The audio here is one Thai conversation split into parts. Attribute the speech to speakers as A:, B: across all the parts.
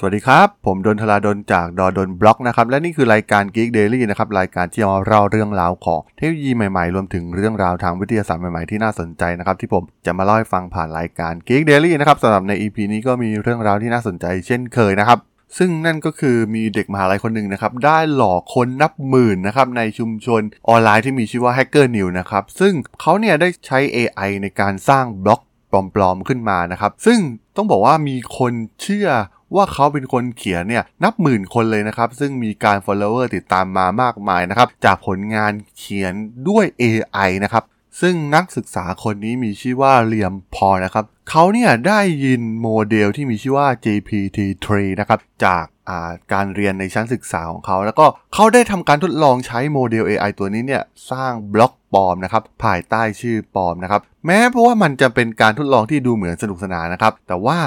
A: สวัสดีครับ ผมดนทลาดนจากดอดนบล็อกนะครับ และนี่คือรายการ Geek Daily นะครับ รายการที่เอาเล่าเรื่องราวของเทคโนโลยีใหม่ๆ รวมถึงเรื่องราวทางวิทยาศาสตร์ใหม่ๆ ที่น่าสนใจนะครับ ที่ผมจะมาเล่าให้ฟังผ่านรายการ Geek Daily นะครับสำหรับใน EP นี้ก็มีเรื่องราวที่น่าสนใจเช่นเคยนะครับซึ่งนั่นก็คือมีเด็กมหาลัยคนหนึ่งนะครับ ได้หลอกคนนับหมื่นนะครับในชุมชนออนไลน์ที่มีชื่อว่า Hacker New นะครับ ซึ่งเขาเนี่ยได้ใช้ AI ในการสร้างบล็อกปลอมๆขึ้นมานะครับ ซึ่งต้องบอกว่ามีคนเชื่อ ว่าเขาเป็นคนเขียนเนี่ยนับหมื่นคนเลยนะครับ ซึ่งมีการ follower ติดตามมามากมายนะครับ จากผลงานเขียนด้วย AI นะครับ ซึ่งนักศึกษาคนนี้มีชื่อว่าเลียมพอนะครับเขาเนี่ยได้ยินโมเดลที่มีชื่อว่า GPT-3 นะครับจากการเรียนในชั้นศึกษาของเขา แล้วก็เขาได้ทำการทดลองใช้โมเดล AI ตัวนี้เนี่ยสร้างบล็อกปลอมนะครับภายใต้ชื่อปลอมนะครับแม้เพราะว่ามันจะเป็นการทดลองที่ดูเหมือนสนุกสนานนะครับ แต่ว่า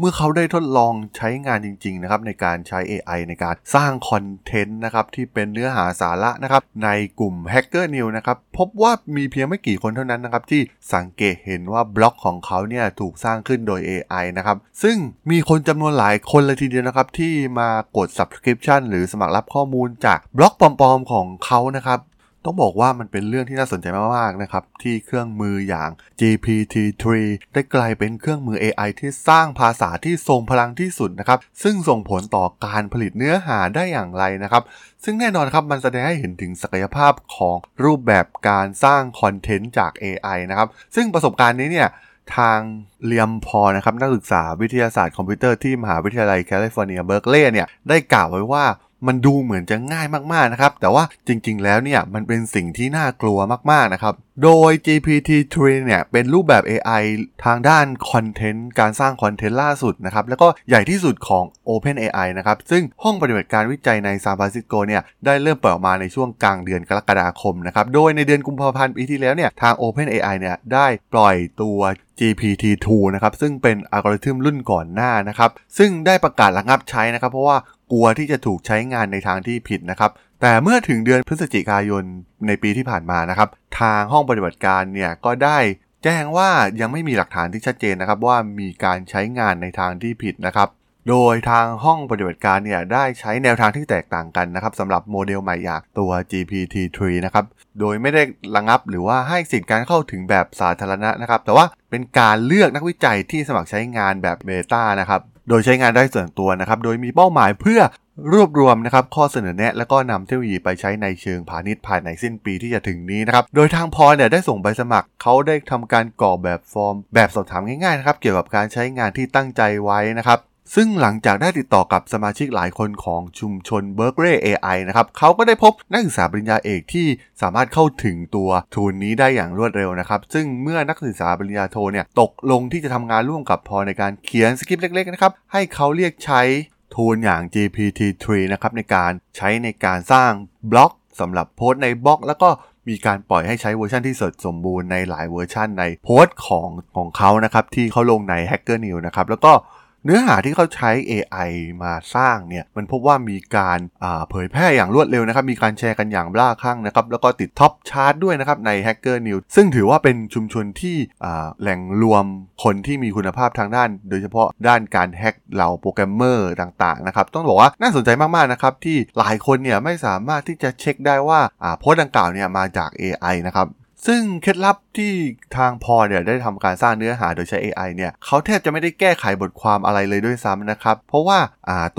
A: เมื่อเขาได้ทดลองใช้งานจริงๆนะครับในการใช้ AI ในการสร้างคอนเทนต์นะครับที่เป็นเนื้อหาสาระนะครับในกลุ่ม Hacker News นะครับพบว่ามีเพียงไม่กี่คนเท่านั้นนะครับที่สังเกตเห็นว่าบล็อกของเขาเนี่ยถูกสร้างขึ้นโดย AI นะครับซึ่งมีคนจำนวนหลายคนเลยทีเดียวนะครับที่มากด Subscription หรือสมัครรับข้อมูลจากบล็อกปลอมๆของเขานะครับ ต้องบอกว่ามันเป็นเรื่องที่น่าสนใจมากๆนะครับ ที่เครื่องมืออย่าง GPT-3 ได้กลายเป็นเครื่องมือ AI ที่สร้างภาษาที่ทรงพลังที่สุดนะครับ ซึ่งส่งผลต่อการผลิตเนื้อหาได้อย่างไรนะครับ ซึ่งแน่นอนครับมันแสดงให้เห็นถึงศักยภาพของรูปแบบการสร้างคอนเทนต์จาก AI นะครับ ซึ่งประสบการณ์นี้เนี่ยทางเลียมพอนะครับนักศึกษาวิทยาศาสตร์คอมพิวเตอร์ที่มหาวิทยาลัยแคลิฟอร์เนียเบิร์กลีย์เนี่ยได้กล่าวไว้ว่า มันดูเหมือนจะง่ายมากๆนะครับ แต่ว่าจริงๆแล้วเนี่ยมันเป็นสิ่งที่น่ากลัวมากๆนะครับ โดย GPT-3 เนี่ย เป็นรูปแบบ AI ทางด้านคอนเทนต์ การสร้างคอนเทนต์ล่าสุดนะครับ แล้วก็ใหญ่ที่สุดของ OpenAI นะครับ ซึ่งห้องปฏิบัติการวิจัยในซานฟรานซิสโกเนี่ย ได้เริ่มเปิดออกมาในช่วงกลางเดือนกรกฎาคมนะครับ โดยในเดือนกุมภาพันธ์ปีที่แล้วเนี่ย ทาง OpenAI เนี่ย ได้ปล่อยตัว GPT-2 นะครับ ซึ่งเป็นอัลกอริทึมรุ่นก่อนหน้านะครับ ซึ่งได้ประกาศระงับใช้นะครับ เพราะว่ากลัวที่จะถูกใช้งานในทางที่ผิดนะครับ แต่เมื่อถึงเดือนพฤศจิกายนในปีที่ผ่านมานะครับ ทางห้องปฏิบัติการเนี่ยก็ได้แจ้งว่ายังไม่มีหลักฐานที่ชัดเจนนะครับว่ามีการใช้งานในทางที่ผิดนะครับ โดยทางห้องปฏิบัติการเนี่ยได้ใช้แนวทางที่แตกต่างกันนะครับสำหรับโมเดลใหม่อย่างตัว GPT-3 นะครับ โดยไม่ได้ระงับหรือว่าให้สิทธิการเข้าถึงแบบสาธารณะนะครับ แต่ว่าเป็นการเลือกนักวิจัยที่สมัครใช้งานแบบเบต้านะครับ โดยใช้งานได้ส่วนตัวนะครับ โดยมีเป้าหมายเพื่อ รวบรวมนะครับข้อเสนอแนะและก็นำเทคโนโลยีไปใช้ในเชิงพาณิชย์ภายในสิ้นปีที่จะถึงนี้นะครับ โดยทางพอเนี่ยได้ส่งใบสมัครเขาได้ทำการกรอกแบบฟอร์ม แบบสอบถามง่ายๆนะครับเกี่ยวกับการใช้งานที่ตั้งใจไว้นะครับซึ่งหลังจากได้ติดต่อกับสมาชิกหลายคนของชุมชน Berkeley AI นะครับเขาก็ได้พบนักศึกษาปริญญาเอกที่สามารถเข้าถึงตัว tool นี้ได้อย่างรวดเร็วนะครับ ซึ่งเมื่อนักศึกษาปริญญาโทเนี่ยตกลงที่จะทำงานร่วมกับพอในการเขียนสคริปต์เล็กๆนะครับให้เขาเรียกใช้ tool อย่าง GPT-3 นะครับในการใช้ในการสร้างบล็อกสำหรับโพสต์ในบล็อก แล้วก็มีการปล่อยให้ใช้เวอร์ชันที่เสร็จสมบูรณ์ในหลายเวอร์ชันในโพสต์ของของเขานะครับที่เขาลงใน Hacker News นะครับแล้วก็ เนื้อหาที่เขาใช้ AI มาสร้างเนี่ยมันพบว่ามีการเผยแพร่อย่างรวดเร็วนะครับ มีการแชร์กันอย่างบ้าคลั่งนะครับ แล้วก็ติด top chart ด้วยนะครับใน Hacker News ซึ่งถือว่าเป็นชุมชนที่แหล่งรวมคนที่มีคุณภาพทางด้าน โดยเฉพาะด้านการแฮกเหล่าโปรแกรมเมอร์ต่างๆนะครับ ต้องบอกว่าน่าสนใจมากๆนะครับที่หลายคนเนี่ยไม่สามารถที่จะเช็คได้ว่าโพสต์ดังกล่าวเนี่ยมาจาก AI นะครับ ซึ่งเคล็ดลับที่ทางพอเนี่ยได้ทำการสร้างเนื้อหาโดยใช้ AI เนี่ยเขาแทบจะไม่ได้แก้ไขบทความอะไรเลยด้วยซ้ำนะครับ เพราะว่า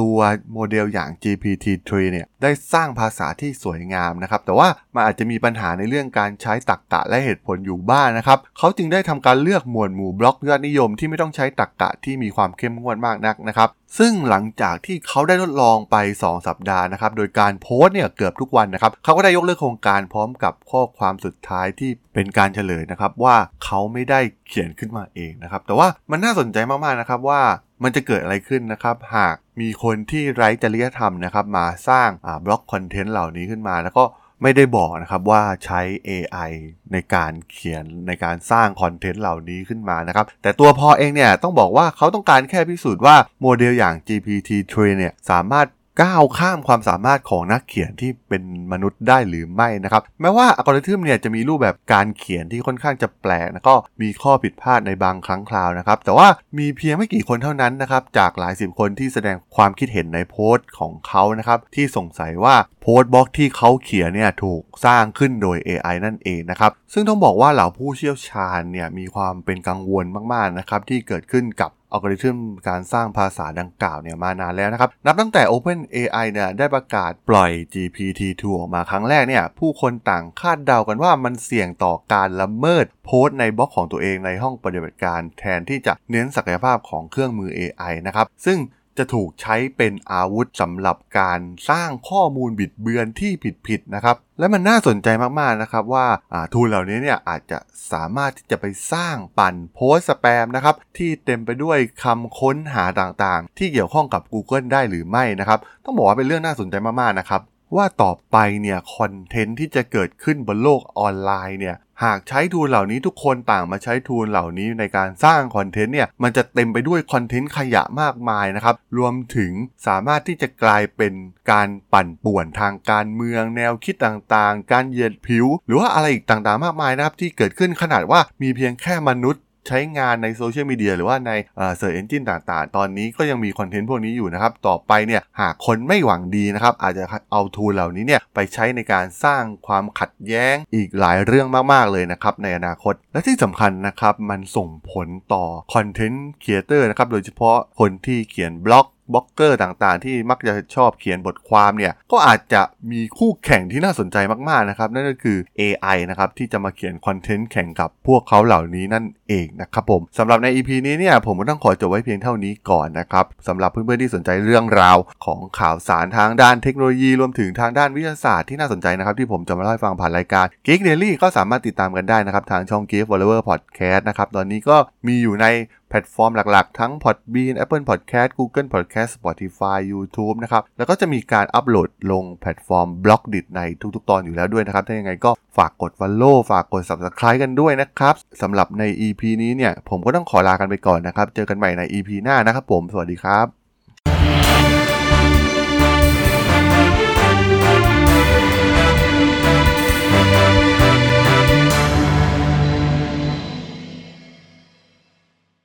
A: ตัวโมเดลอย่าง GPT-3 เนี่ยได้สร้างภาษาที่สวยงามนะครับ แต่ว่ามันอาจจะมีปัญหาในเรื่องการใช้ตรรกกะและเหตุผลอยู่บ้างนนะครับ เขาจึงได้ทำการเลือกหมวดหมู่บล็อกยอดนิยมที่ไม่ต้องใช้ตรรกกะที่มีความเข้มงวดมากนักนะครับซึ่งหลังจากที่เขาได้ทดลองไป 2 สัปดาห์นะครับ โดยการโพสต์เนี่ยเกือบทุกวันนะครับ เขาก็ได้ยกเลิกโครงการพร้อมกับข้อความสุดท้ายที่เป็นการเฉลยนะครับว่าเขาไม่ได้เขียนขึ้นมาเองนะครับ แต่ว่ามันน่าสนใจมากๆนะครับว่า มันจะเกิดอะไรขึ้นนะครับ หากมีคนที่ไร้จริยธรรมนะครับ มาสร้างบล็อกคอนเทนต์เหล่านี้ขึ้นมา แล้วก็ไม่ได้บอกนะครับว่าใช้ AI ในการเขียนในการสร้างคอนเทนต์เหล่านี้ขึ้นมานะครับ แต่ตัวพอเองเนี่ยต้องบอกว่าเขาต้องการแค่พิสูจน์ว่าโมเดลอย่าง GPT-3 เนี่ยสามารถ ก้าวข้ามความสามารถของนักเขียนที่เป็นมนุษย์ได้หรือไม่นะครับแม้ว่าอัลกอริทึมเนี่ยจะมีรูปแบบการเขียนที่ค่อนข้างจะแปลกแล้วก็มีข้อผิดพลาดในบางครั้งคราวนะครับ แต่ว่ามีเพียงไม่กี่คนเท่านั้นนะครับจากหลายสิบคนที่แสดงความคิดเห็นในโพสต์ของเขานะครับที่สงสัยว่าโพสต์บล็อกที่เขาเขียนเนี่ยถูกสร้างขึ้นโดย AI นั่นเองนะครับซึ่งต้องบอกว่าเหล่าผู้เชี่ยวชาญเนี่ยมีความเป็นกังวลมากๆนะครับที่เกิดขึ้นกับ อัลกอริทึมการสร้างภาษาดังกล่าวเนี่ยมานานแล้วนะครับ นับตั้งแต่ OpenAI เนี่ยได้ประกาศปล่อย GPT-2 ออกมาครั้งแรกเนี่ยผู้คนต่างคาดเดากันว่ามันเสี่ยงต่อการละเมิดโพสต์ในบล็อกของตัวเองในห้องปฏิบัติการแทนที่จะเน้นศักยภาพของเครื่องมือ AI นะครับ ซึ่ง จะถูกใช้เป็นอาวุธสำหรับการสร้างข้อมูลบิดเบือนที่ผิดๆนะครับ และมันน่าสนใจมากๆนะครับว่า tool เหล่านี้เนี่ยอาจจะสามารถที่จะไปสร้างปั่นโพสต์สแปมนะครับที่เต็มไปด้วยคำค้นหาต่างๆ ที่เกี่ยวข้องกับ Google ได้หรือไม่นะครับ ต้องบอกว่าเป็นเรื่องน่าสนใจมากๆนะครับว่าต่อไปเนี่ยคอนเทนต์ที่จะเกิดขึ้นบนโลกออนไลน์เนี่ย หากใช้ tool เหล่านี้ทุกคนต่างมาใช้ tool เหล่านี้ในการสร้างคอนเทนต์เนี่ยมันจะเต็มไปด้วยคอนเทนต์ขยะมากมายนะครับ รวมถึงสามารถที่จะกลายเป็นการปั่นป่วนทางการเมืองแนวคิดต่างๆ การเหยียดผิว หรือว่าอะไรอีกต่างๆ มากมายนะครับที่เกิดขึ้นขนาดว่ามีเพียงแค่มนุษย์ ใช้งานในโซเชียลมีเดียหรือว่าใน search engine ต่างๆ ตอนนี้ก็ยังมีคอนเทนต์พวกนี้อยู่นะครับ ต่อไปเนี่ยหากคนไม่หวังดีนะครับ อาจจะเอา tool เหล่านี้เนี่ยไปใช้ในการสร้างความขัดแย้งอีกหลายเรื่องมากๆเลยนะครับ ในอนาคต และที่สำคัญนะครับ มันส่งผลต่อ content creator นะครับ โดยเฉพาะคนที่เขียนบล็อก บล็อกเกอร์ต่างๆ ที่มักจะชอบเขียนบทความเนี่ย ก็อาจจะมีคู่แข่งที่น่าสนใจมากๆนะครับ นั่นก็คือ AI นะครับที่จะมาเขียน content แข่งกับพวกเขาเหล่านี้นั่นเองนะครับผมสำหรับใน EP นี้เนี่ยผมก็ต้องขอจบไว้เพียงเท่านี้ก่อนนะครับสำหรับเพื่อนๆที่สนใจเรื่องราวของข่าวสารทางด้านเทคโนโลยีรวมถึงทางด้านวิทยาศาสตร์ที่น่าสนใจนะครับที่ผมจะมาเล่าให้ฟังผ่านรายการ Geek Daily ก็สามารถติดตามกันได้นะครับทางช่อง Geek Forever Podcast นะครับตอนนี้ก็มีอยู่ใน แพลตฟอร์มหลักๆ ทั้ง Podbean Apple Podcast Google Podcast Spotify YouTube นะครับ แล้วก็จะมีการอัปโหลดลงแพลตฟอร์ม Blockdit ในทุกๆ ตอนอยู่แล้วด้วยนะครับ ถ้ายังไงก็ฝากกด Follow ฝากกด Subscribe กันด้วยนะครับสำหรับใน EP นี้เนี่ย ผมก็ต้องขอลากันไปก่อนนะครับ เจอกันใหม่ใน EP หน้านะครับผม สวัสดีครับ